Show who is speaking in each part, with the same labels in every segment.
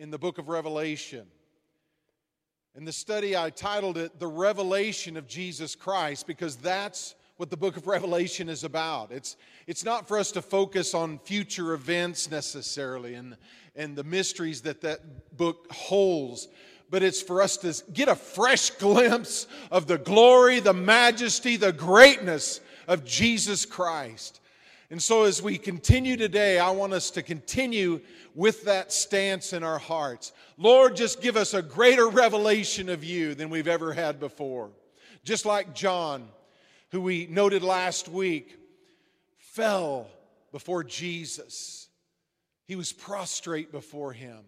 Speaker 1: in the book of Revelation. In the study, I titled it The Revelation of Jesus Christ because that's what the book of Revelation is about. It's, it's not for us to focus on future events necessarily and, and the mysteries that that book holds, but it's for us to get a fresh glimpse of the glory, the majesty, the greatness of Jesus Christ. And so, as we continue today, I want us to continue with that stance in our hearts. Lord, just give us a greater revelation of you than we've ever had before. Just like John, who we noted last week, fell before Jesus, he was prostrate before him.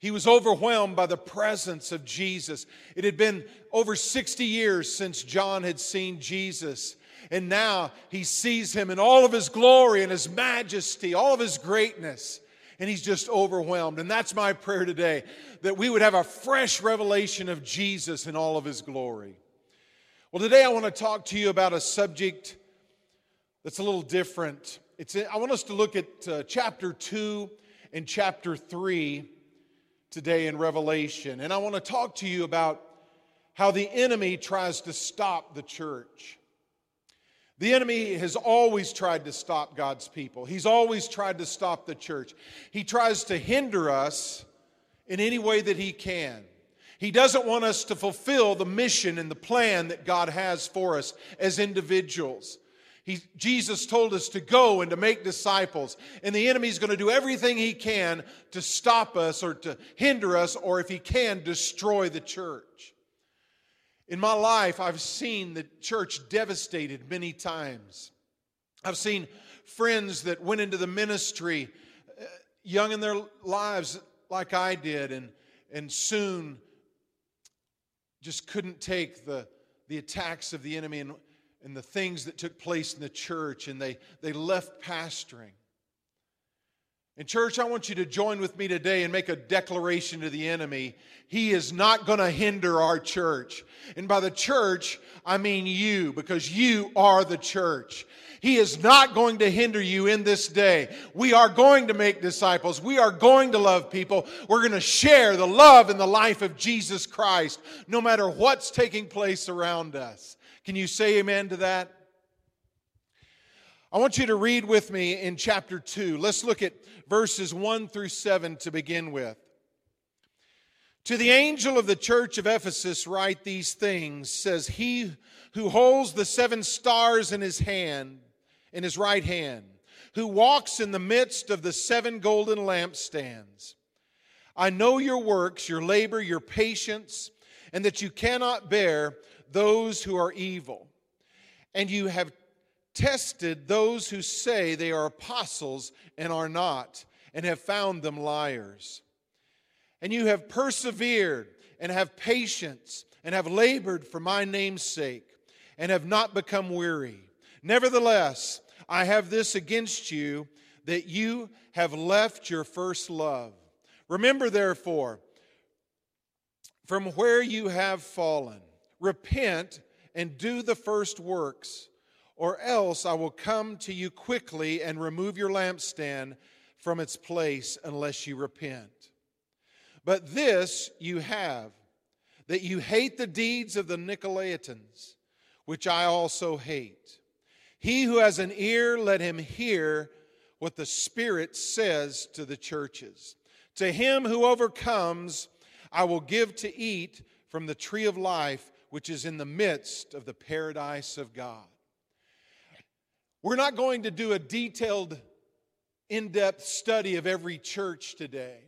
Speaker 1: He was overwhelmed by the presence of Jesus. It had been over 60 years since John had seen Jesus. And now he sees him in all of his glory and his majesty, all of his greatness. And he's just overwhelmed. And that's my prayer today that we would have a fresh revelation of Jesus in all of his glory. Well, today I want to talk to you about a subject that's a little different. It's, I want us to look at uh, chapter 2 and chapter 3 today in Revelation. And I want to talk to you about how the enemy tries to stop the church. The enemy has always tried to stop God's people. He's always tried to stop the church. He tries to hinder us in any way that he can. He doesn't want us to fulfill the mission and the plan that God has for us as individuals. He, Jesus told us to go and to make disciples, and the enemy's going to do everything he can to stop us or to hinder us, or if he can, destroy the church. In my life, I've seen the church devastated many times. I've seen friends that went into the ministry uh, young in their lives, like I did, and, and soon just couldn't take the, the attacks of the enemy and, and the things that took place in the church, and they, they left pastoring. And, church, I want you to join with me today and make a declaration to the enemy. He is not going to hinder our church. And by the church, I mean you, because you are the church. He is not going to hinder you in this day. We are going to make disciples. We are going to love people. We're going to share the love and the life of Jesus Christ, no matter what's taking place around us. Can you say amen to that? I want you to read with me in chapter 2. Let's look at verses 1 through 7 to begin with. To the angel of the church of Ephesus, write these things says, He who holds the seven stars in his hand, in his right hand, who walks in the midst of the seven golden lampstands. I know your works, your labor, your patience, and that you cannot bear those who are evil. And you have tested those who say they are apostles and are not, and have found them liars. And you have persevered and have patience and have labored for my name's sake and have not become weary. Nevertheless, I have this against you that you have left your first love. Remember, therefore, from where you have fallen, repent and do the first works or else I will come to you quickly and remove your lampstand from its place unless you repent. But this you have, that you hate the deeds of the Nicolaitans, which I also hate. He who has an ear, let him hear what the Spirit says to the churches. To him who overcomes, I will give to eat from the tree of life, which is in the midst of the paradise of God. We're not going to do a detailed, in depth study of every church today,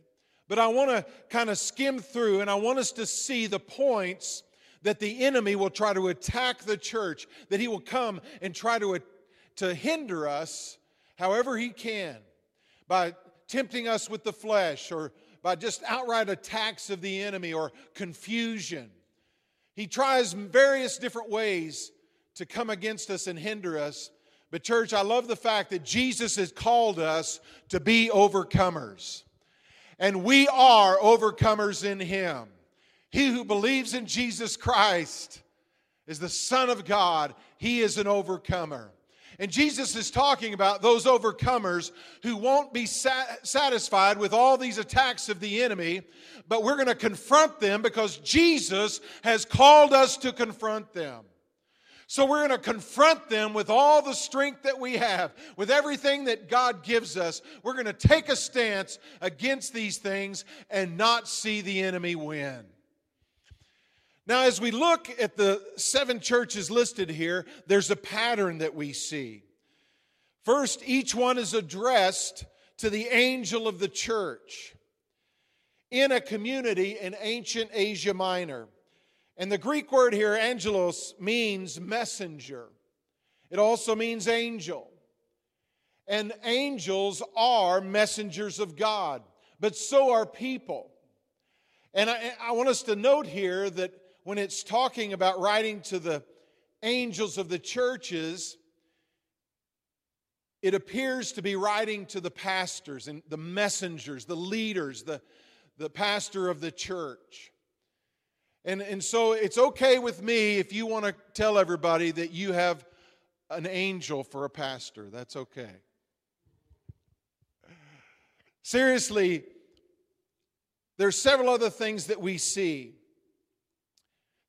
Speaker 1: but I want to kind of skim through and I want us to see the points that the enemy will try to attack the church, that he will come and try to, to hinder us however he can by tempting us with the flesh or by just outright attacks of the enemy or confusion. He tries various different ways to come against us and hinder us. But, church, I love the fact that Jesus has called us to be overcomers. And we are overcomers in Him. He who believes in Jesus Christ is the Son of God, he is an overcomer. And Jesus is talking about those overcomers who won't be sat- satisfied with all these attacks of the enemy, but we're going to confront them because Jesus has called us to confront them. So we're going to confront them with all the strength that we have, with everything that God gives us. We're going to take a stance against these things and not see the enemy win. Now, as we look at the seven churches listed here, there's a pattern that we see. First, each one is addressed to the angel of the church in a community in ancient Asia Minor. And the Greek word here, angelos, means messenger. It also means angel. And angels are messengers of God, but so are people. And I, I, want us to note here that when it's talking about writing to the angels of the churches, it appears to be writing to the pastors and the messengers, the leaders, the, the pastor of the church. And, and so it's okay with me if you want to tell everybody that you have an angel for a pastor. That's okay. Seriously, there's several other things that we see.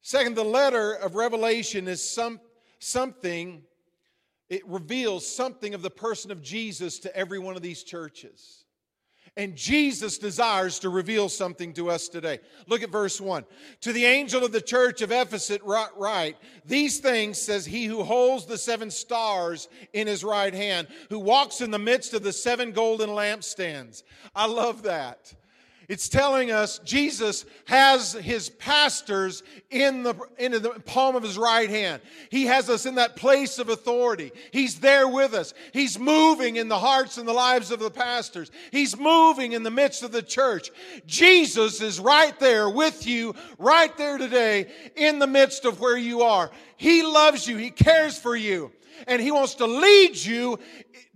Speaker 1: Second, the letter of Revelation is some, something, it reveals something of the person of Jesus to every one of these churches. And Jesus desires to reveal something to us today. Look at verse 1. To the angel of the church of Ephesus, write, These things says he who holds the seven stars in his right hand, who walks in the midst of the seven golden lampstands. I love that. It's telling us Jesus has his pastors in the, in the palm of his right hand. He has us in that place of authority. He's there with us. He's moving in the hearts and the lives of the pastors. He's moving in the midst of the church. Jesus is right there with you, right there today, in the midst of where you are. He loves you. He cares for you. And he wants to lead you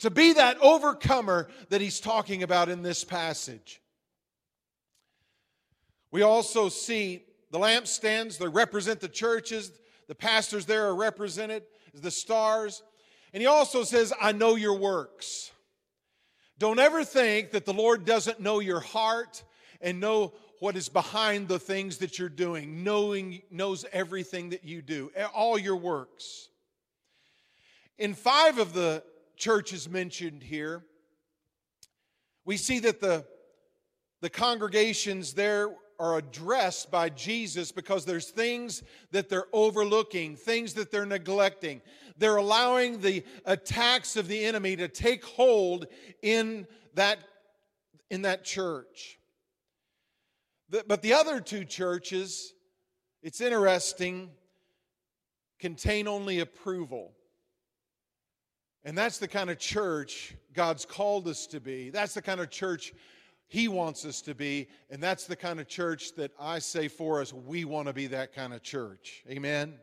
Speaker 1: to be that overcomer that he's talking about in this passage. We also see the lampstands, they represent the churches. The pastors there are represented the stars. And he also says, I know your works. Don't ever think that the Lord doesn't know your heart and know what is behind the things that you're doing, knowing knows everything that you do, all your works. In five of the churches mentioned here, we see that the, the congregations there are addressed by Jesus because there's things that they're overlooking, things that they're neglecting. They're allowing the attacks of the enemy to take hold in that, in that church. But the other two churches, it's interesting, contain only approval. And that's the kind of church God's called us to be. That's the kind of church he wants us to be. And that's the kind of church that I say for us, we want to be that kind of church. Amen.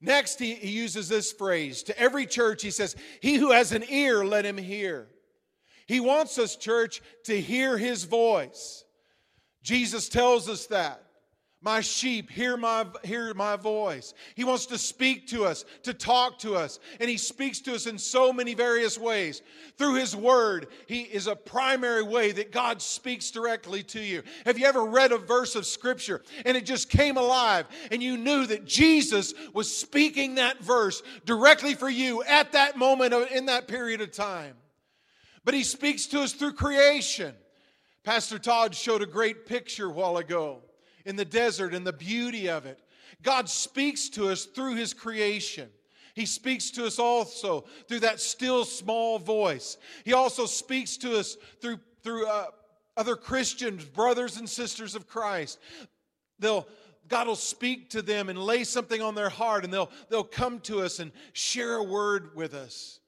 Speaker 1: Next, he, he uses this phrase to every church. He says, He who has an ear, let him hear. He wants us, church, to hear his voice. Jesus tells us that. My sheep hear my, hear my voice. He wants to speak to us, to talk to us. And He speaks to us in so many various ways. Through His Word, He is a primary way that God speaks directly to you. Have you ever read a verse of Scripture and it just came alive and you knew that Jesus was speaking that verse directly for you at that moment in that period of time? But He speaks to us through creation. Pastor Todd showed a great picture a while ago in the desert and the beauty of it. God speaks to us through His creation. He speaks to us also through that still small voice. He also speaks to us through, through uh, other Christians, brothers and sisters of Christ. They'll, God will speak to them and lay something on their heart, and they'll, they'll come to us and share a word with us.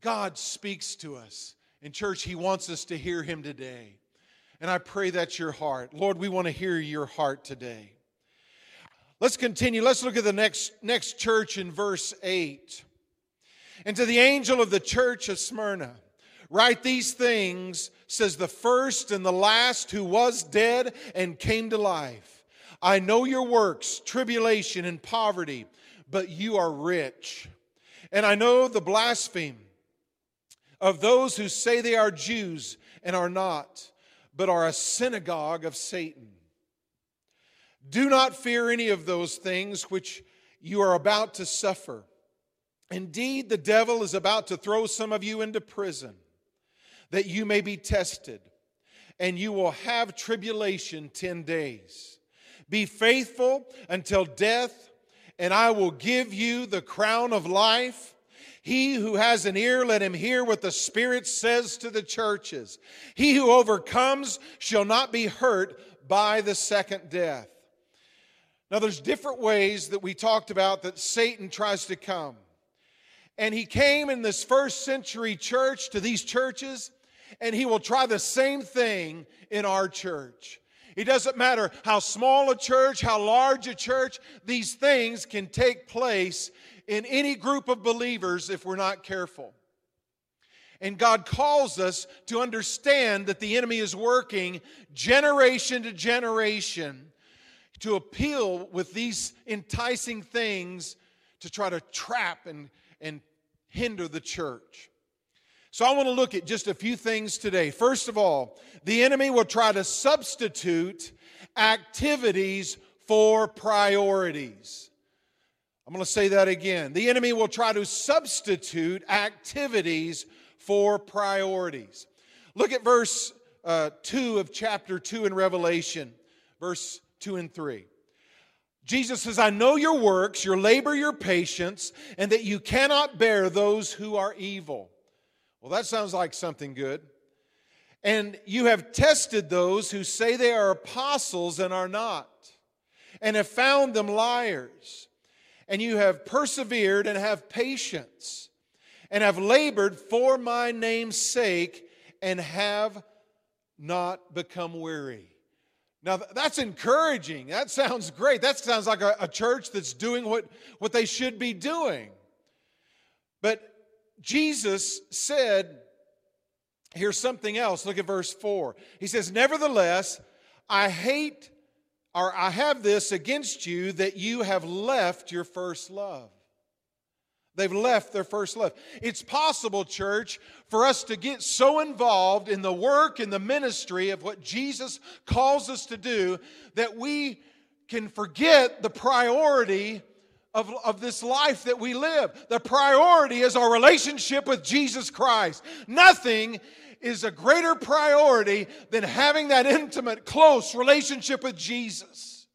Speaker 1: God speaks to us. In church, He wants us to hear Him today. And I pray that's your heart. Lord, we want to hear your heart today. Let's continue. Let's look at the next, next church in verse 8. And to the angel of the church of Smyrna, write these things, says the first and the last who was dead and came to life. I know your works, tribulation and poverty, but you are rich. And I know the blasphemy of those who say they are Jews and are not, but are a synagogue of Satan. Do not fear any of those things which you are about to suffer. Indeed, the devil is about to throw some of you into prison that you may be tested, and you will have tribulation 10 days. Be faithful until death, and I will give you the crown of life. He who has an ear, let him hear what the Spirit says to the churches. He who overcomes shall not be hurt by the second death. Now, there's different ways that we talked about that Satan tries to come. And he came in this first century church to these churches, and he will try the same thing in our church. It doesn't matter how small a church, how large a church, these things can take place in any group of believers if we're not careful. And God calls us to understand that the enemy is working generation to generation to appeal with these enticing things to try to trap and, and hinder the church. So I want to look at just a few things today. First of all, the enemy will try to substitute activities for priorities. I'm going to say that again. The enemy will try to substitute activities for priorities. Look at verse uh, 2 of chapter 2 in Revelation, verse 2 and 3. Jesus says, I know your works, your labor, your patience, and that you cannot bear those who are evil. Well, that sounds like something good. And you have tested those who say they are apostles and are not, and have found them liars. And you have persevered and have patience, and have labored for my name's sake, and have not become weary. Now, that's encouraging. That sounds great. That sounds like a, a, church that's doing what, what they should be doing. But Jesus said, here's something else. Look at verse 4. He says, Nevertheless, I hate or I have this against you that you have left your first love. They've left their first love. It's possible, church, for us to get so involved in the work and the ministry of what Jesus calls us to do that we can forget the priority of, of this life that we live. The priority is our relationship with Jesus Christ. Nothing is a greater priority than having that intimate, close relationship with Jesus.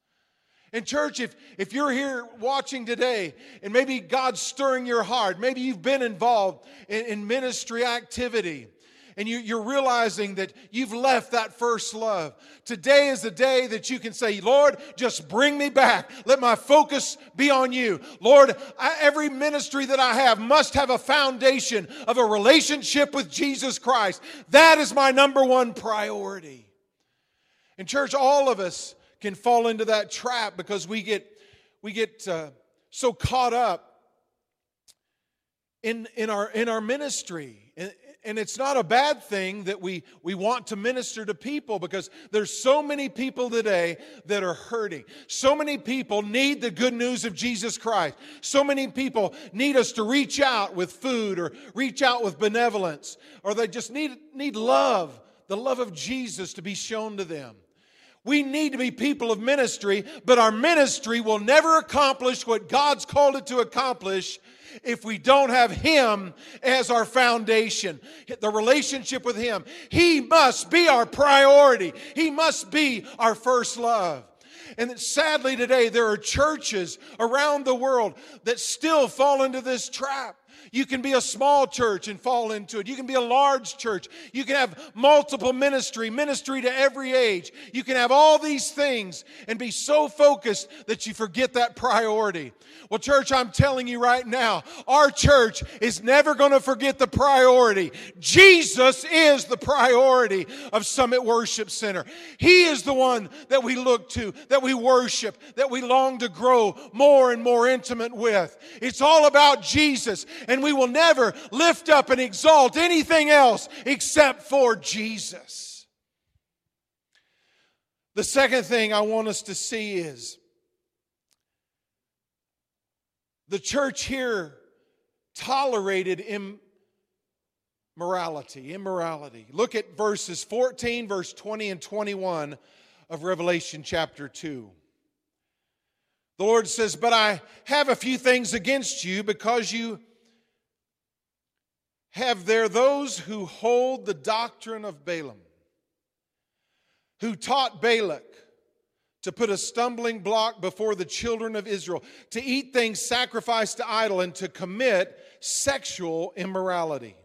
Speaker 1: And, church, if, if you're here watching today and maybe God's stirring your heart, maybe you've been involved in, in ministry activity and you, you're realizing that you've left that first love. Today is the day that you can say, Lord, just bring me back. Let my focus be on you. Lord, I, every ministry that I have must have a foundation of a relationship with Jesus Christ. That is my number one priority. And, church, all of us can fall into that trap because we get, we get uh, so caught up in, in, our, in our ministry. And, it's not a bad thing that we, we want to minister to people because there's so many people today that are hurting. So many people need the good news of Jesus Christ. So many people need us to reach out with food or reach out with benevolence or they just need, need love, the love of Jesus to be shown to them. We need to be people of ministry, but our ministry will never accomplish what God's called it to accomplish if we don't have Him as our foundation, the relationship with Him. He must be our priority, He must be our first love. And sadly, today, there are churches around the world that still fall into this trap. You can be a small church and fall into it. You can be a large church. You can have multiple ministry, ministry to every age. You can have all these things and be so focused that you forget that priority. Well, church, I'm telling you right now, our church is never going to forget the priority. Jesus is the priority of Summit Worship Center. He is the one that we look to, that we worship, that we long to grow more and more intimate with. It's all about Jesus and we will never lift up and exalt anything else except for Jesus. The second thing I want us to see is the church here tolerated immorality. Immorality. Look at verses 14, verse 20, and 21 of Revelation chapter 2. The Lord says, But I have a few things against you because you have there those who hold the doctrine of Balaam, who taught Balak to put a stumbling block before the children of Israel, to eat things sacrificed to idol, and to commit sexual immorality.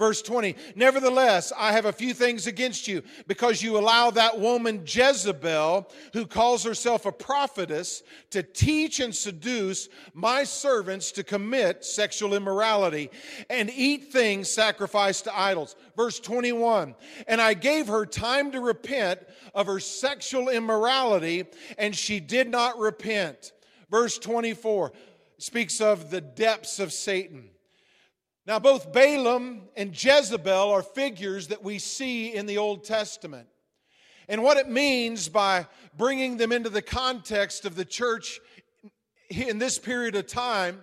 Speaker 1: Verse 20, nevertheless, I have a few things against you because you allow that woman Jezebel, who calls herself a prophetess, to teach and seduce my servants to commit sexual immorality and eat things sacrificed to idols. Verse 21, and I gave her time to repent of her sexual immorality, and she did not repent. Verse 24 speaks of the depths of Satan. Now, both Balaam and Jezebel are figures that we see in the Old Testament. And what it means by bringing them into the context of the church in this period of time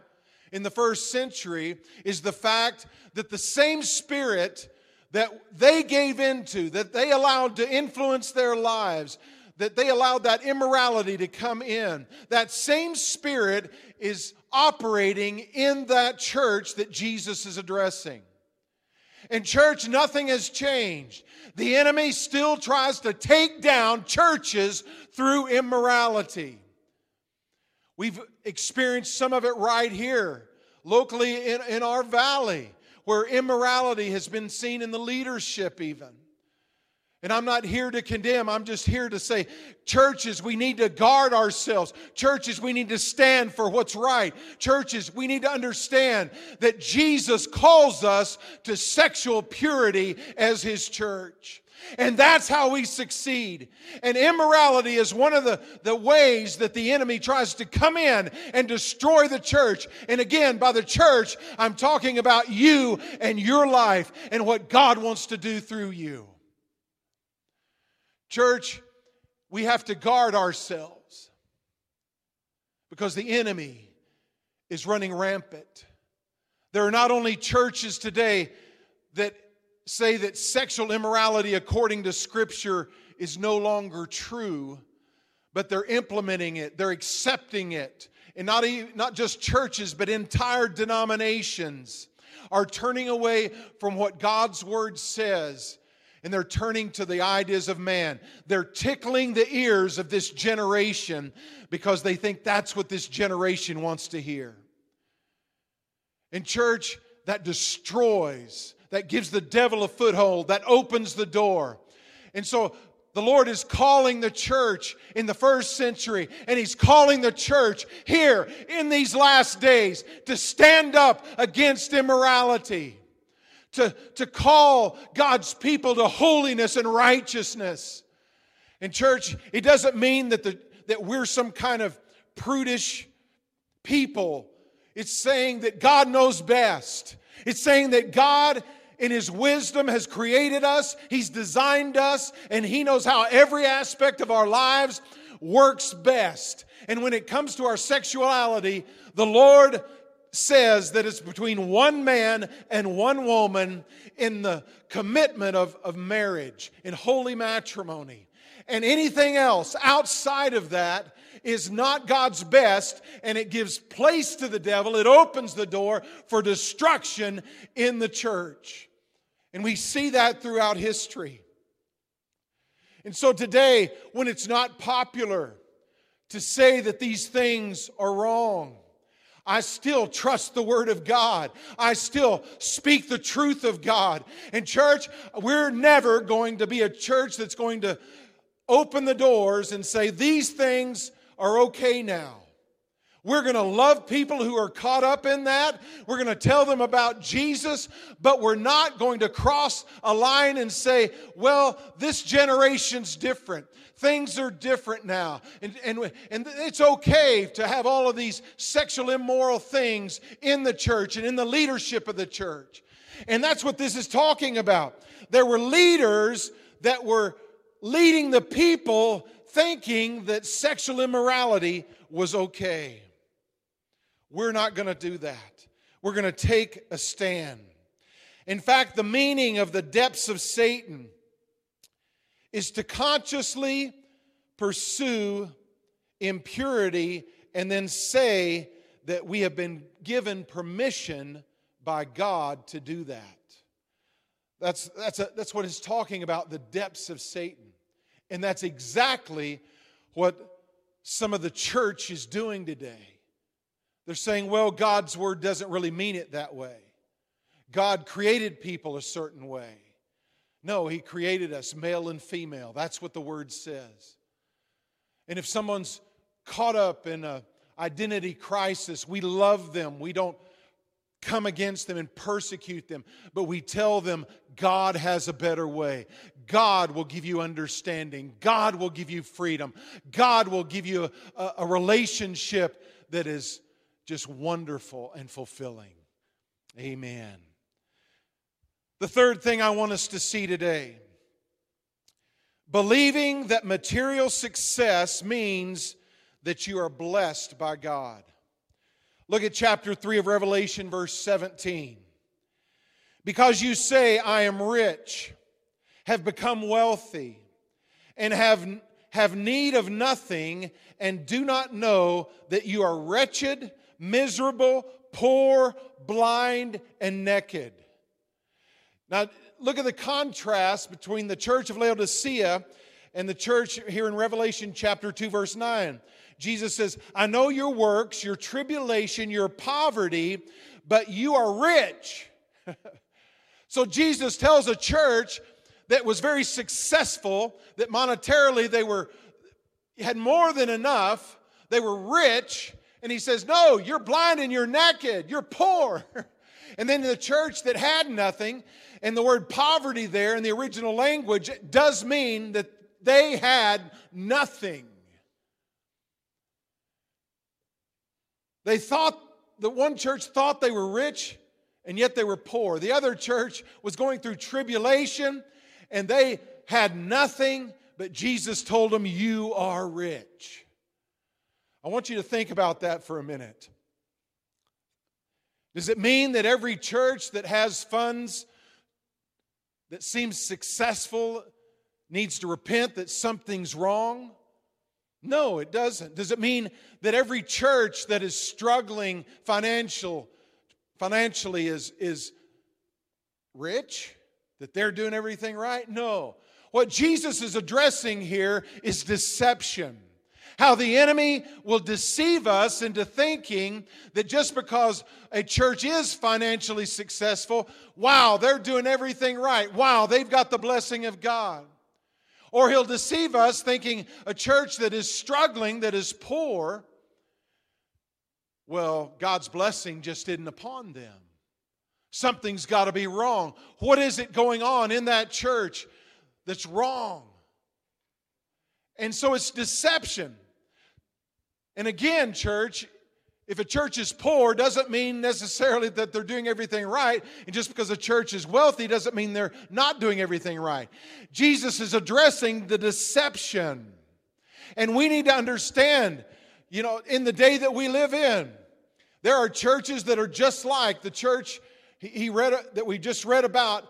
Speaker 1: in the first century is the fact that the same spirit that they gave into, that they allowed to influence their lives, that they allowed that immorality to come in, that same spirit is operating in that church that Jesus is addressing. In church, nothing has changed. The enemy still tries to take down churches through immorality. We've experienced some of it right here, locally in, in our valley, where immorality has been seen in the leadership, even. And I'm not here to condemn, I'm just here to say, churches, we need to guard ourselves. Churches, we need to stand for what's right. Churches, we need to understand that Jesus calls us to sexual purity as His church. And that's how we succeed. And immorality is one of the, the ways that the enemy tries to come in and destroy the church. And again, by the church, I'm talking about you and your life and what God wants to do through you. Church, we have to guard ourselves because the enemy is running rampant. There are not only churches today that say that sexual immorality according to Scripture is no longer true, but they're implementing it, they're accepting it. And not, even, not just churches, but entire denominations are turning away from what God's Word says and they're turning to the ideas of man. They're tickling the ears of this generation because they think that's what this generation wants to hear. In church, that destroys, that gives the devil a foothold, that opens the door. And so the Lord is calling the church in the first century, and He's calling the church here in these last days to stand up against immorality to, to call God's people to holiness and righteousness. In church, it doesn't mean that, the, that we're some kind of prudish people. It's saying that God knows best. It's saying that God, in His wisdom, has created us, He's designed us, and He knows how every aspect of our lives works best. And when it comes to our sexuality, the Lord says that it's between one man and one woman in the commitment of, of marriage, in holy matrimony. And anything else outside of that is not God's best, and it gives place to the devil. It opens the door for destruction in the church. And we see that throughout history. And so today, when it's not popular to say that these things are wrong, I still trust the Word of God. I still speak the truth of God. And, church, we're never going to be a church that's going to open the doors and say, these things are okay now. We're going to love people who are caught up in that. We're going to tell them about Jesus, but we're not going to cross a line and say, well, this generation's different. Things are different now. And, and, and it's okay to have all of these sexual immoral things in the church and in the leadership of the church. And that's what this is talking about. There were leaders that were leading the people thinking that sexual immorality was okay. We're not going to do that. We're going to take a stand. In fact, the meaning of the depths of Satan is to consciously pursue impurity and then say that we have been given permission by God to do that. That's, that's, a, that's what it's talking about the depths of Satan. And that's exactly what some of the church is doing today. They're saying, well, God's word doesn't really mean it that way. God created people a certain way. No, He created us male and female. That's what the word says. And if someone's caught up in an identity crisis, we love them. We don't come against them and persecute them, but we tell them God has a better way. God will give you understanding. God will give you freedom. God will give you a, a relationship that is just wonderful and fulfilling. Amen. The third thing I want us to see today believing that material success means that you are blessed by God. Look at chapter 3 of Revelation, verse 17. Because you say, I am rich, have become wealthy, and have, have need of nothing, and do not know that you are wretched, miserable, poor, blind, and naked. Now, look at the contrast between the church of Laodicea and the church here in Revelation chapter 2, verse 9. Jesus says, I know your works, your tribulation, your poverty, but you are rich. so Jesus tells a church that was very successful, that monetarily they were had more than enough, they were rich, and he says, No, you're blind and you're naked, you're poor. and then the church that had nothing, and the word poverty there in the original language does mean that they had nothing. They thought, the one church thought they were rich, and yet they were poor. The other church was going through tribulation, and they had nothing, but Jesus told them, You are rich. I want you to think about that for a minute. Does it mean that every church that has funds that seems successful needs to repent that something's wrong? No, it doesn't. Does it mean that every church that is struggling financial, financially is, is rich? That they're doing everything right? No. What Jesus is addressing here is deception. How the enemy will deceive us into thinking that just because a church is financially successful, wow, they're doing everything right. Wow, they've got the blessing of God. Or he'll deceive us thinking a church that is struggling, that is poor, well, God's blessing just isn't upon them. Something's got to be wrong. What is it going on in that church that's wrong? And so it's deception. And again, church, if a church is poor, doesn't mean necessarily that they're doing everything right. And just because a church is wealthy doesn't mean they're not doing everything right. Jesus is addressing the deception. And we need to understand, you know, in the day that we live in, there are churches that are just like the church he read that we just read about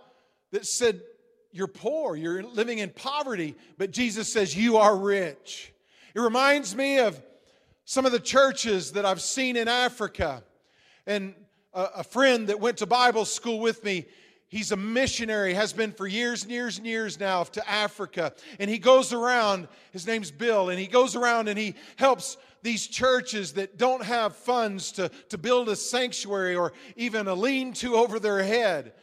Speaker 1: that said, You're poor, you're living in poverty, but Jesus says, You are rich. It reminds me of some of the churches that I've seen in Africa. And a, a friend that went to Bible school with me, he's a missionary, has been for years and years and years now to Africa. And he goes around, his name's Bill, and he goes around and he helps these churches that don't have funds to, to build a sanctuary or even a lean to over their head.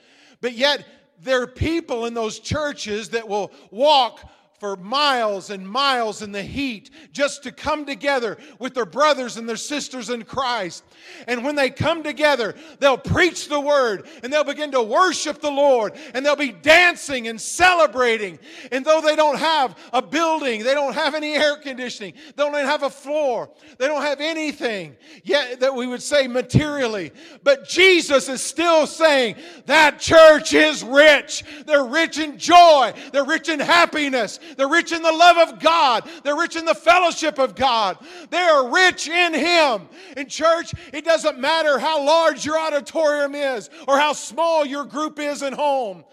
Speaker 1: But yet, there are people in those churches that will walk for miles and miles in the heat just to come together with their brothers and their sisters in Christ. And when they come together, they'll preach the word and they'll begin to worship the Lord and they'll be dancing and celebrating. And though they don't have a building, they don't have any air conditioning, they don't have a floor, they don't have anything yet that we would say materially. But Jesus is still saying that church is rich. They're rich in joy, they're rich in happiness, They're rich in the love of God. They're rich in the fellowship of God. They are rich in Him. In church, it doesn't matter how large your auditorium is or how small your group is at home.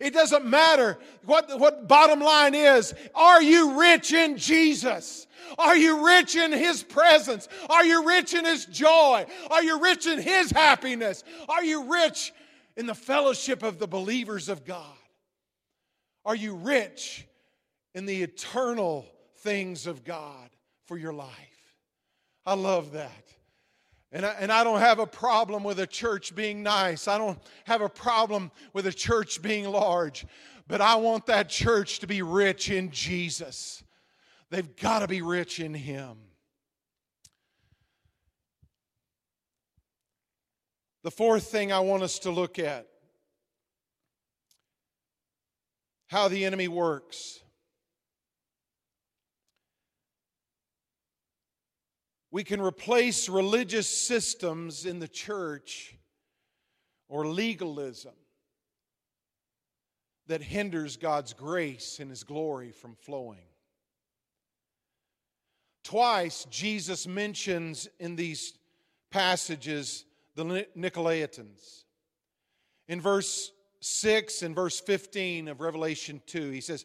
Speaker 1: It doesn't matter what, what bottom line is. Are you rich in Jesus? Are you rich in His presence? Are you rich in His joy? Are you rich in His happiness? Are you rich in the fellowship of the believers of God? Are you rich in the eternal things of God for your life? I love that. And I, and I don't have a problem with a church being nice. I don't have a problem with a church being large. But I want that church to be rich in Jesus. They've got to be rich in Him. The fourth thing I want us to look at how the enemy works. We can replace religious systems in the church or legalism that hinders God's grace and His glory from flowing. Twice, Jesus mentions in these passages the Nicolaitans. In verse 6 and verse 15 of Revelation 2, he says,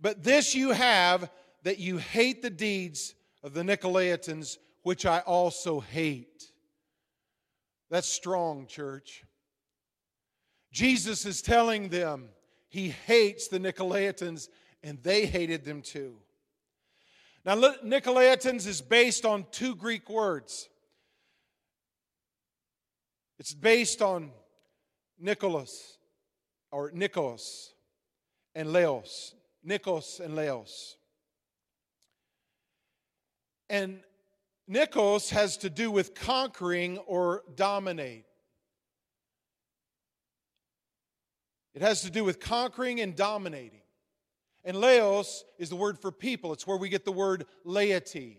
Speaker 1: But this you have that you hate the deeds of the Nicolaitans, which I also hate. That's strong, church. Jesus is telling them he hates the Nicolaitans, and they hated them too. Now, Nicolaitans is based on two Greek words. It's based on Nicholas or Nikos and Laos. Nikos and Laos. And Nikos has to do with conquering or dominate. It has to do with conquering and dominating. And laos is the word for people, it's where we get the word laity.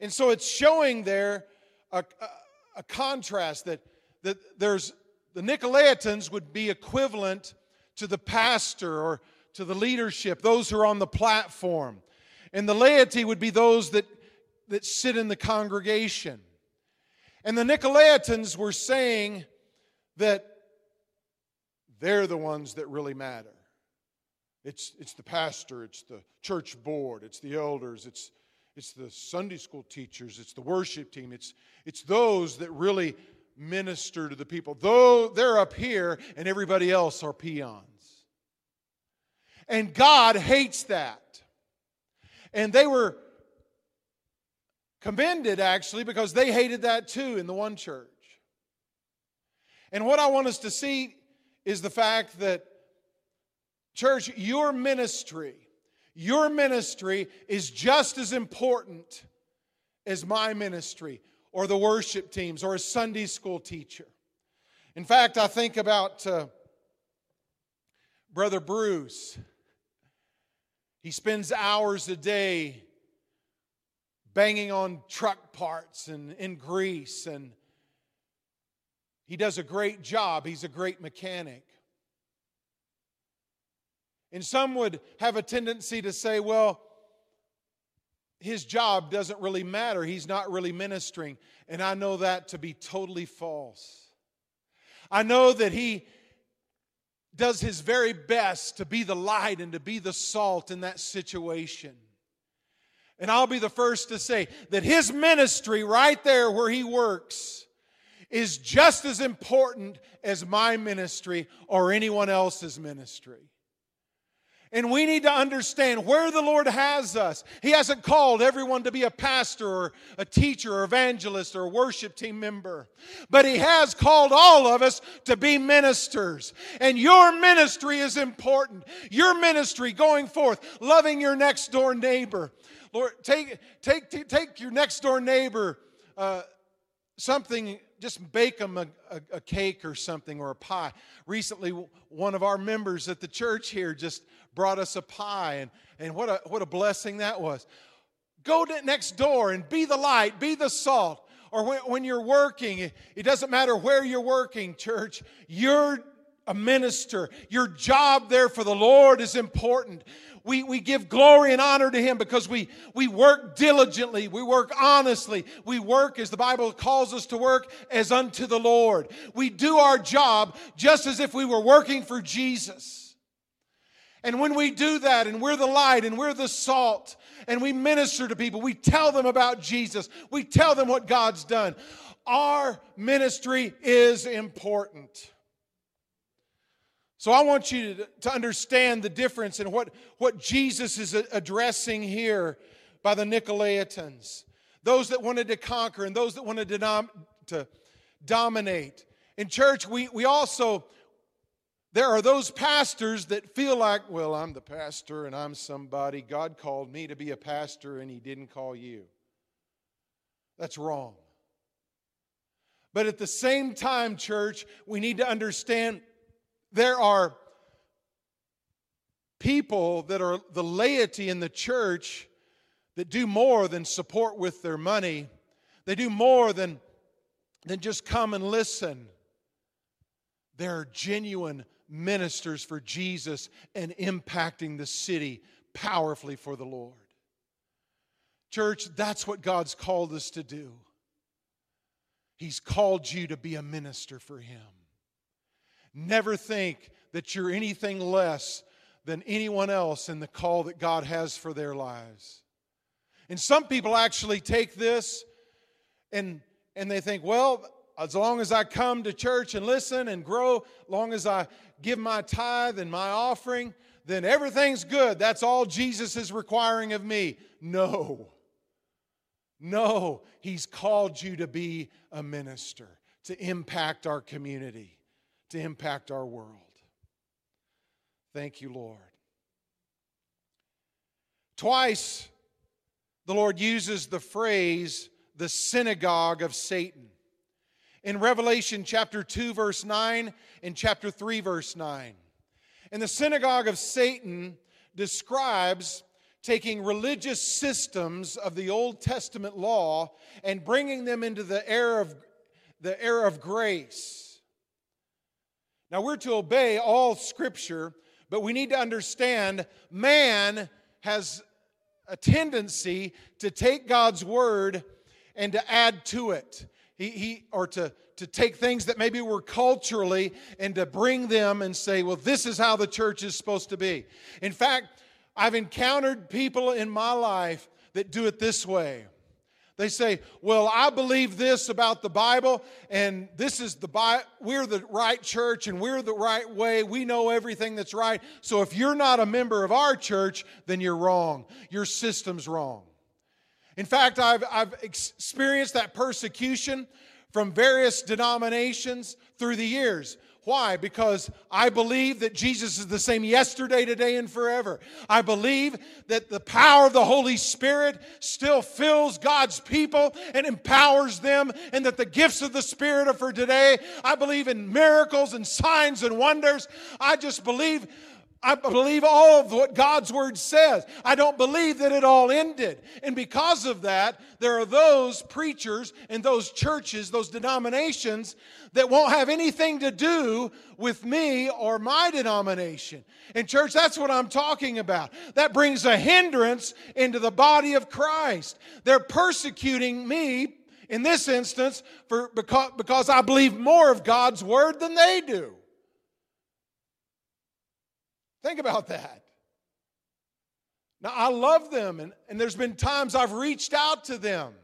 Speaker 1: And so it's showing there a, a, a contrast that, that there's the Nicolaitans would be equivalent to the pastor or to the leadership, those who are on the platform. And the laity would be those that, that sit in the congregation. And the Nicolaitans were saying that they're the ones that really matter. It's, it's the pastor, it's the church board, it's the elders, it's, it's the Sunday school teachers, it's the worship team, it's, it's those that really minister to the people. Though they're up here and everybody else are peons. And God hates that. And they were commended actually because they hated that too in the one church. And what I want us to see is the fact that, church, your ministry, your ministry is just as important as my ministry or the worship teams or a Sunday school teacher. In fact, I think about uh, Brother Bruce. He spends hours a day banging on truck parts and in grease and he does a great job. He's a great mechanic. And some would have a tendency to say, well, his job doesn't really matter. He's not really ministering. And I know that to be totally false. I know that he does his very best to be the light and to be the salt in that situation. And I'll be the first to say that his ministry, right there where he works, is just as important as my ministry or anyone else's ministry. And we need to understand where the Lord has us. He hasn't called everyone to be a pastor or a teacher or evangelist or a worship team member. But He has called all of us to be ministers. And your ministry is important. Your ministry going forth, loving your next door neighbor. Lord, take, take, take your next door neighbor uh, something just bake them a, a, a, cake or something or a pie. Recently, one of our members at the church here just brought us a pie, and, and what, a, what a blessing that was. Go to next door and be the light, be the salt. Or when, when you're working, it doesn't matter where you're working, church, you're a minister. Your job there for the Lord is important. We, we give glory and honor to Him because we, we work diligently, we work honestly, we work as the Bible calls us to work as unto the Lord. We do our job just as if we were working for Jesus. And when we do that, and we're the light, and we're the salt, and we minister to people, we tell them about Jesus, we tell them what God's done. Our ministry is important. So I want you to, understand the difference in what, what Jesus is addressing here by the Nicolaitans. Those that wanted to conquer and those that wanted to, to dominate. In church, we, we also, there are those pastors that feel like, well, I'm the pastor and I'm somebody. God called me to be a pastor and He didn't call you. That's wrong. But at the same time, church, we need to understand there are people that are the laity in the church that do more than support with their money. They do more than, than just come and listen. They're genuine ministers for Jesus and impacting the city powerfully for the Lord. Church, that's what God's called us to do. He's called you to be a minister for Him. Never think that you're anything less than anyone else in the call that God has for their lives. And some people actually take this and, and they think, well, as long as I come to church and listen and grow, long as I give my tithe and my offering, then everything's good. That's all Jesus is requiring of me. No. No, He's called you to be a minister, to impact our community to impact our world. Thank you, Lord. Twice, the Lord uses the phrase, the synagogue of Satan. In Revelation chapter 2, verse 9, and chapter 3, verse 9. And the synagogue of Satan describes taking religious systems of the Old Testament law and bringing them into the era of, the era of grace now, we're to obey all Scripture, but we need to understand man has a tendency to take God's Word and to add to it. He, he, or to, to take things that maybe were culturally and to bring them and say, well, this is how the church is supposed to be. In fact, I've encountered people in my life that do it this way. They say, "Well, I believe this about the Bible and this is the. We're the right church and we're the right way. We know everything that's right. So if you're not a member of our church, then you're wrong. Your system's wrong." In fact, I've, I've experienced that persecution from various denominations through the years. Why? Because I believe that Jesus is the same yesterday, today, and forever. I believe that the power of the Holy Spirit still fills God's people and empowers them, and that the gifts of the Spirit are for today. I believe in miracles and signs and wonders. I just believe I believe all of what God's word says. I don't believe that it all ended. And because of that, there are those preachers and those churches, those denominations that won't have anything to do with me or my denomination. And, church, that's what I'm talking about. That brings a hindrance into the body of Christ. They're persecuting me in this instance for, because, because I believe more of God's word than they do. Think about that. Now, I love them, and, and there's been times I've reached out to them.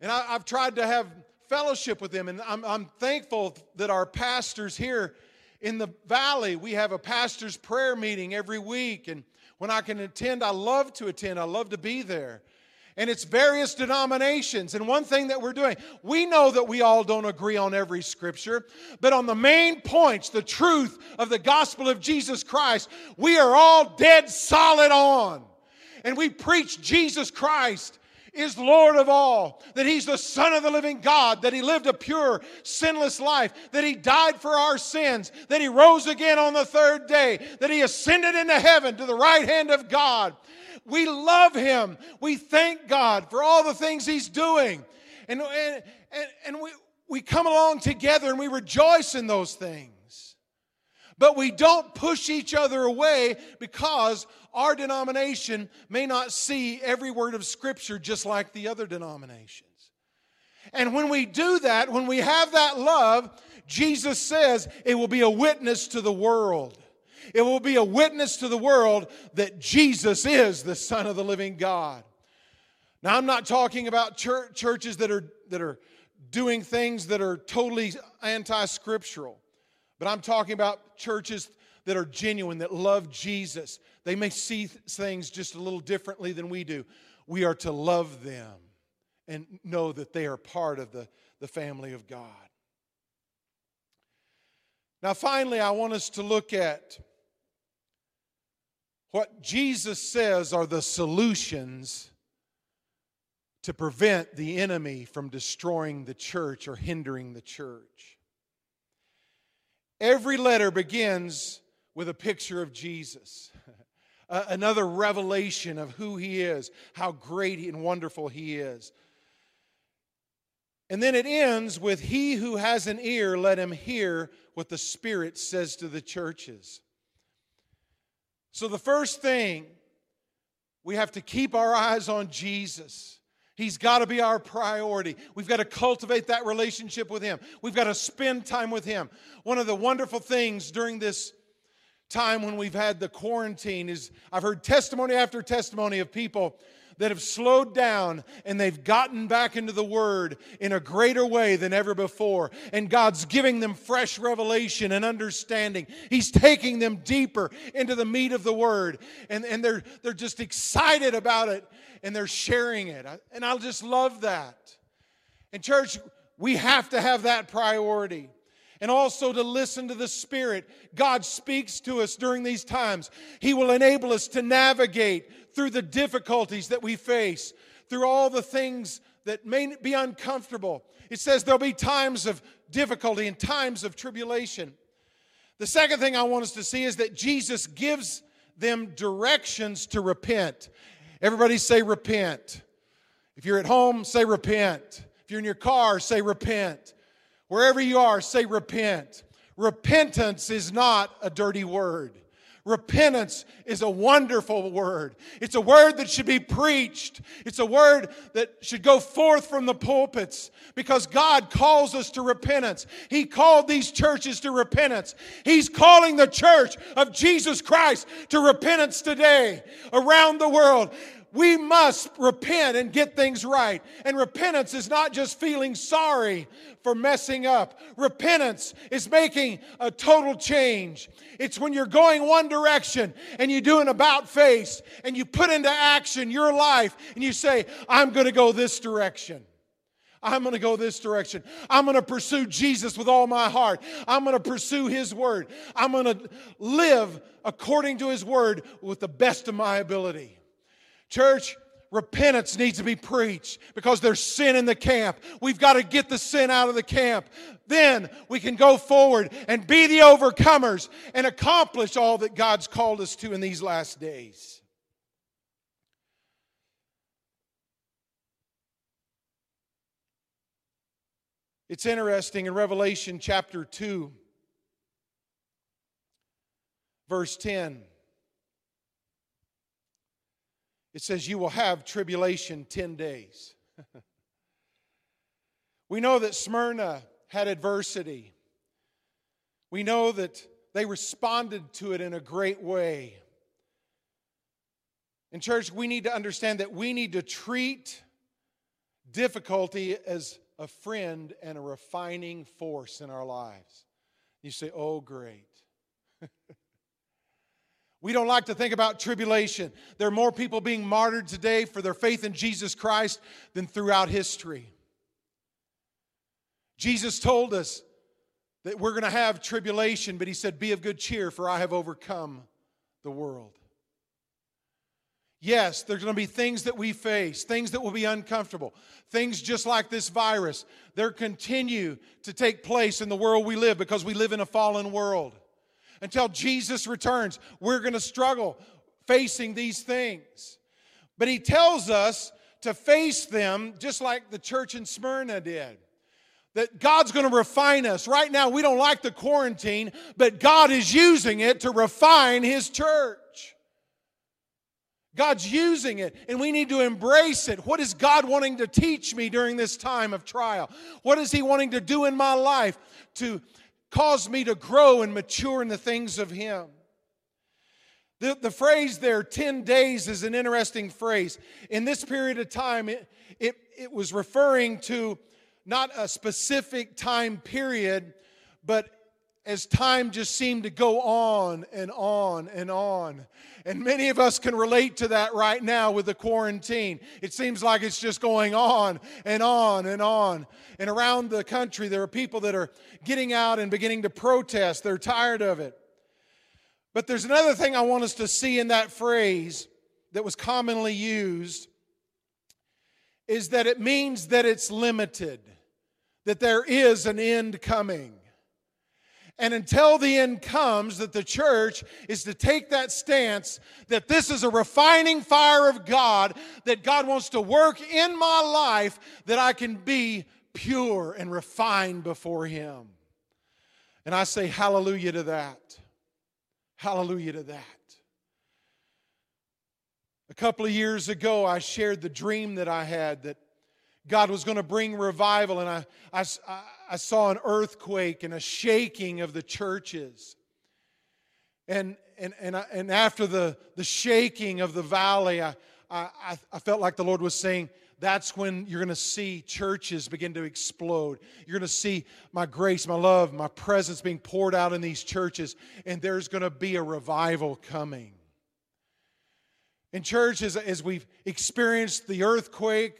Speaker 1: And I, have tried to have fellowship with them, and I'm, I'm thankful that our pastors here in the valley, we have a pastor's prayer meeting every week. And when I can attend, I love to attend, I love to be there and it's various denominations. And one thing that we're doing, we know that we all don't agree on every scripture, but on the main points, the truth of the gospel of Jesus Christ, we are all dead solid on. And we preach Jesus Christ is Lord of all, that He's the Son of the living God, that He lived a pure, sinless life, that He died for our sins, that He rose again on the third day, that He ascended into heaven to the right hand of God, we love him. We thank God for all the things he's doing. And, and, and, and we, we come along together and we rejoice in those things. But we don't push each other away because our denomination may not see every word of Scripture just like the other denominations. And when we do that, when we have that love, Jesus says it will be a witness to the world. It will be a witness to the world that Jesus is the Son of the living God. Now, I'm not talking about church, churches that are, that are doing things that are totally anti scriptural. But I'm talking about churches that are genuine, that love Jesus. They may see things just a little differently than we do. We are to love them and know that they are part of the, the family of God. Now, finally, I want us to look at what Jesus says are the solutions to prevent the enemy from destroying the church or hindering the church. Every letter begins with a picture of Jesus, another revelation of who he is, how great and wonderful he is. And then it ends with He who has an ear, let him hear what the Spirit says to the churches. So, the first thing, we have to keep our eyes on Jesus. He's got to be our priority. We've got to cultivate that relationship with Him. We've got to spend time with Him. One of the wonderful things during this time when we've had the quarantine is I've heard testimony after testimony of people that have slowed down and they've gotten back into the Word in a greater way than ever before. And God's giving them fresh revelation and understanding. He's taking them deeper into the meat of the Word. And, and they're, they're just excited about it and they're sharing it. And I'll just love that. And, church, we have to have that priority. And also to listen to the Spirit. God speaks to us during these times. He will enable us to navigate through the difficulties that we face, through all the things that may be uncomfortable. It says there'll be times of difficulty and times of tribulation. The second thing I want us to see is that Jesus gives them directions to repent. Everybody say repent. If you're at home, say repent. If you're in your car, say repent. Wherever you are, say repent. Repentance is not a dirty word. Repentance is a wonderful word. It's a word that should be preached. It's a word that should go forth from the pulpits because God calls us to repentance. He called these churches to repentance. He's calling the church of Jesus Christ to repentance today around the world. We must repent and get things right. And repentance is not just feeling sorry for messing up. Repentance is making a total change. It's when you're going one direction and you do an about face and you put into action your life and you say, I'm going to go this direction. I'm going to go this direction. I'm going to pursue Jesus with all my heart. I'm going to pursue His Word. I'm going to live according to His Word with the best of my ability. Church, repentance needs to be preached because there's sin in the camp. We've got to get the sin out of the camp. Then we can go forward and be the overcomers and accomplish all that God's called us to in these last days. It's interesting in Revelation chapter 2, verse 10. It says, You will have tribulation 10 days. we know that Smyrna had adversity. We know that they responded to it in a great way. In church, we need to understand that we need to treat difficulty as a friend and a refining force in our lives. You say, Oh, great. We don't like to think about tribulation. There are more people being martyred today for their faith in Jesus Christ than throughout history. Jesus told us that we're going to have tribulation, but he said, Be of good cheer, for I have overcome the world. Yes, there's going to be things that we face, things that will be uncomfortable, things just like this virus. There continue to take place in the world we live because we live in a fallen world until Jesus returns. We're going to struggle facing these things. But he tells us to face them just like the church in Smyrna did. that God's going to refine us. Right now, we don't like the quarantine, but God is using it to refine His church. God's using it, and we need to embrace it. What is God wanting to teach me during this time of trial? What is He wanting to do in my life to cause me to grow and mature in the things of Him? The, the phrase there, 10 days, is an interesting phrase. In this period of time, it, it, it was referring to not a specific time period, but as time just seemed to go on and on and on. And many of us can relate to that right now with the quarantine. It seems like it's just going on and on and on. And around the country, there are people that are getting out and beginning to protest. They're tired of it. But there's another thing I want us to see in that phrase that was commonly used is that it means that it's limited, that there is an end coming. And until the end comes, that the church is to take that stance that this is a refining fire of God, that God wants to work in my life that I can be pure and refined before Him. And I say hallelujah to that. Hallelujah to that. A couple of years ago, I shared the dream that I had that God was going to bring revival, and I, I, I saw an earthquake and a shaking of the churches. And, and, and, I, and after the, the shaking of the valley, I, I, I felt like the Lord was saying, that's when you're going to see churches begin to explode. You're going to see my grace, my love, my presence being poured out in these churches, and there's going to be a revival coming. In churches, as we've experienced the earthquake,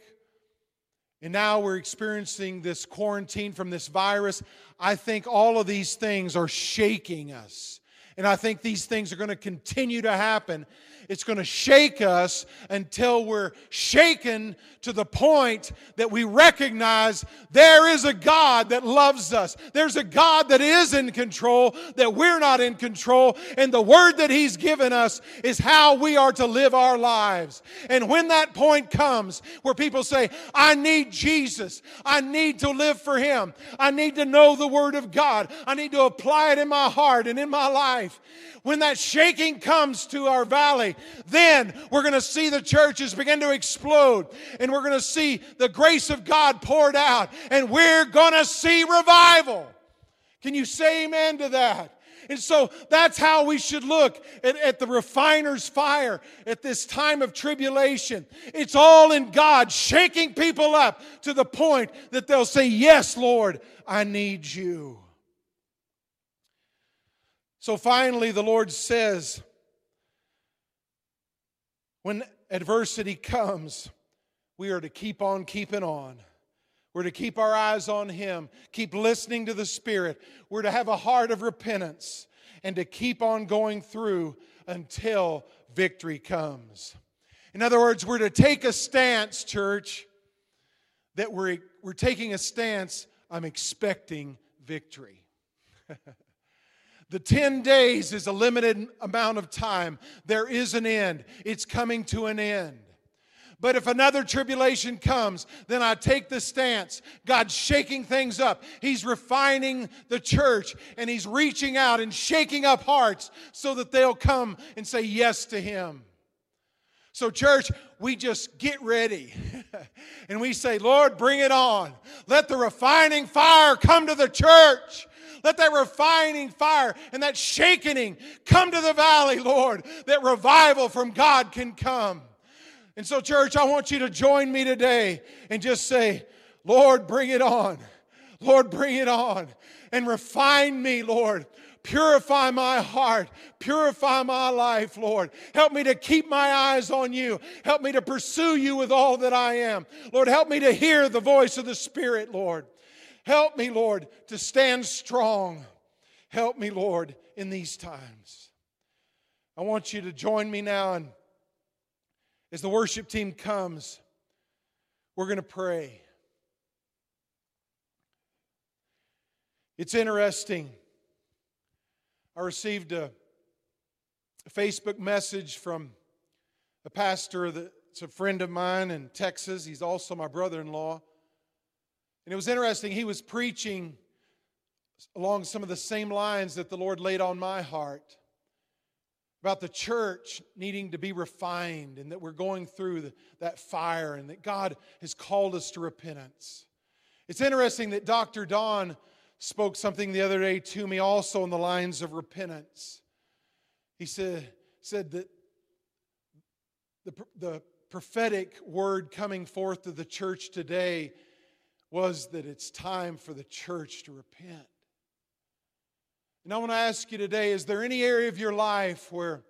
Speaker 1: and now we're experiencing this quarantine from this virus, I think all of these things are shaking us. And I think these things are going to continue to happen it's going to shake us until we're shaken to the point that we recognize there is a God that loves us. There's a God that is in control, that we're not in control. And the word that He's given us is how we are to live our lives. And when that point comes where people say, I need Jesus, I need to live for Him, I need to know the Word of God, I need to apply it in my heart and in my life. When that shaking comes to our valley, then we're going to see the churches begin to explode and we're going to see the grace of God poured out and we're going to see revival. Can you say amen to that? And so that's how we should look at, at, the refiner's fire at this time of tribulation. It's all in God, shaking people up to the point that they'll say, Yes, Lord, I need you. So finally, the Lord says, when adversity comes, we are to keep on keeping on. We're to keep our eyes on Him, keep listening to the Spirit. We're to have a heart of repentance and to keep on going through until victory comes. In other words, we're to take a stance, church, that we're, we're taking a stance, I'm expecting victory. The 10 days is a limited amount of time. There is an end, it's coming to an end. But if another tribulation comes, then I take the stance. God's shaking things up. He's refining the church and He's reaching out and shaking up hearts so that they'll come and say yes to Him. So, church, we just get ready and we say, Lord, bring it on. Let the refining fire come to the church. Let that refining fire and that shaking come to the valley, Lord, that revival from God can come. And so, church, I want you to join me today and just say, Lord, bring it on. Lord, bring it on. And refine me, Lord. Purify my heart. Purify my life, Lord. Help me to keep my eyes on you. Help me to pursue you with all that I am. Lord, help me to hear the voice of the Spirit, Lord. Help me, Lord, to stand strong. Help me, Lord, in these times. I want you to join me now, and as the worship team comes, we're going to pray. It's interesting. I received a, a Facebook message from a pastor that's a friend of mine in Texas. He's also my brother in law. And it was interesting, he was preaching along some of the same lines that the Lord laid on my heart about the church needing to be refined and that we're going through the, that fire and that God has called us to repentance. It's interesting that Dr. Don spoke something the other day to me also in the lines of repentance. He said, said that the, the prophetic word coming forth to the church today was that it's time for the church to repent. And I want to ask you today is there any area of your life where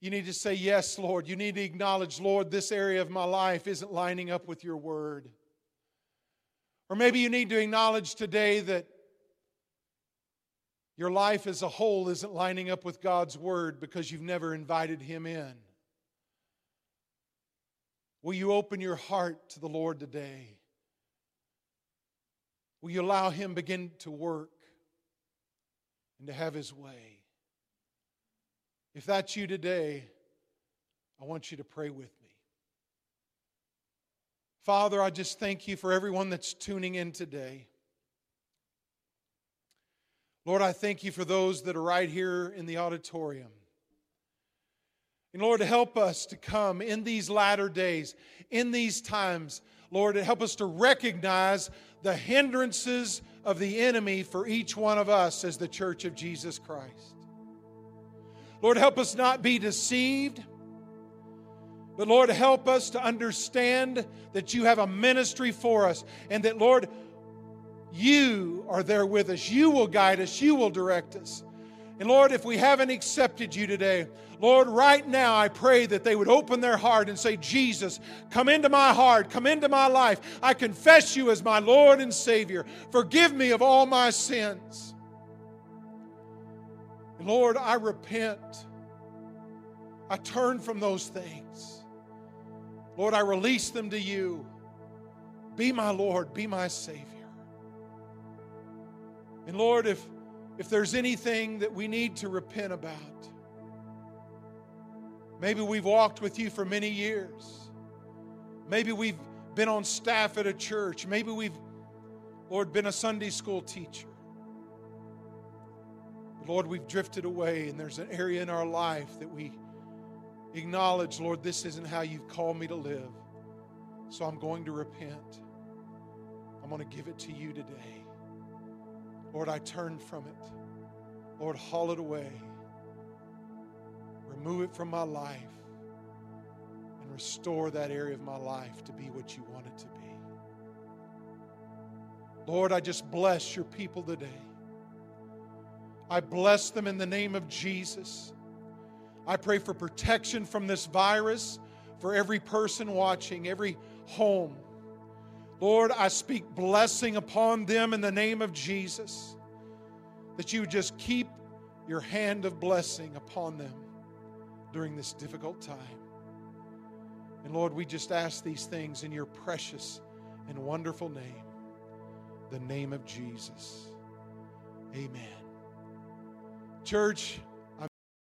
Speaker 1: you need to say, Yes, Lord? You need to acknowledge, Lord, this area of my life isn't lining up with your word. Or maybe you need to acknowledge today that your life as a whole isn't lining up with God's word because you've never invited Him in. Will you open your heart to the Lord today? Will you allow Him begin to work and to have His way? If that's you today, I want you to pray with me. Father, I just thank you for everyone that's tuning in today. Lord, I thank you for those that are right here in the auditorium. And Lord, help us to come in these latter days, in these times, Lord, help us to recognize the hindrances of the enemy for each one of us as the church of Jesus Christ. Lord, help us not be deceived. But Lord, help us to understand that you have a ministry for us and that, Lord, you are there with us. You will guide us. You will direct us. And Lord, if we haven't accepted you today, Lord, right now I pray that they would open their heart and say, Jesus, come into my heart, come into my life. I confess you as my Lord and Savior. Forgive me of all my sins. And Lord, I repent. I turn from those things. Lord, I release them to you. Be my Lord, be my Savior. And Lord, if, if there's anything that we need to repent about, maybe we've walked with you for many years. Maybe we've been on staff at a church. Maybe we've, Lord, been a Sunday school teacher. Lord, we've drifted away, and there's an area in our life that we acknowledge, Lord, this isn't how you've called me to live. So I'm going to repent. I'm going to give it to you today. Lord, I turn from it. Lord, haul it away. Remove it from my life and restore that area of my life to be what you want it to be. Lord, I just bless your people today. I bless them in the name of Jesus. I pray for protection from this virus for every person watching, every home. Lord, I speak blessing upon them in the name of Jesus. That you just keep your hand of blessing upon them during this difficult time. And Lord, we just ask these things in your precious and wonderful name, the name of Jesus. Amen. Church,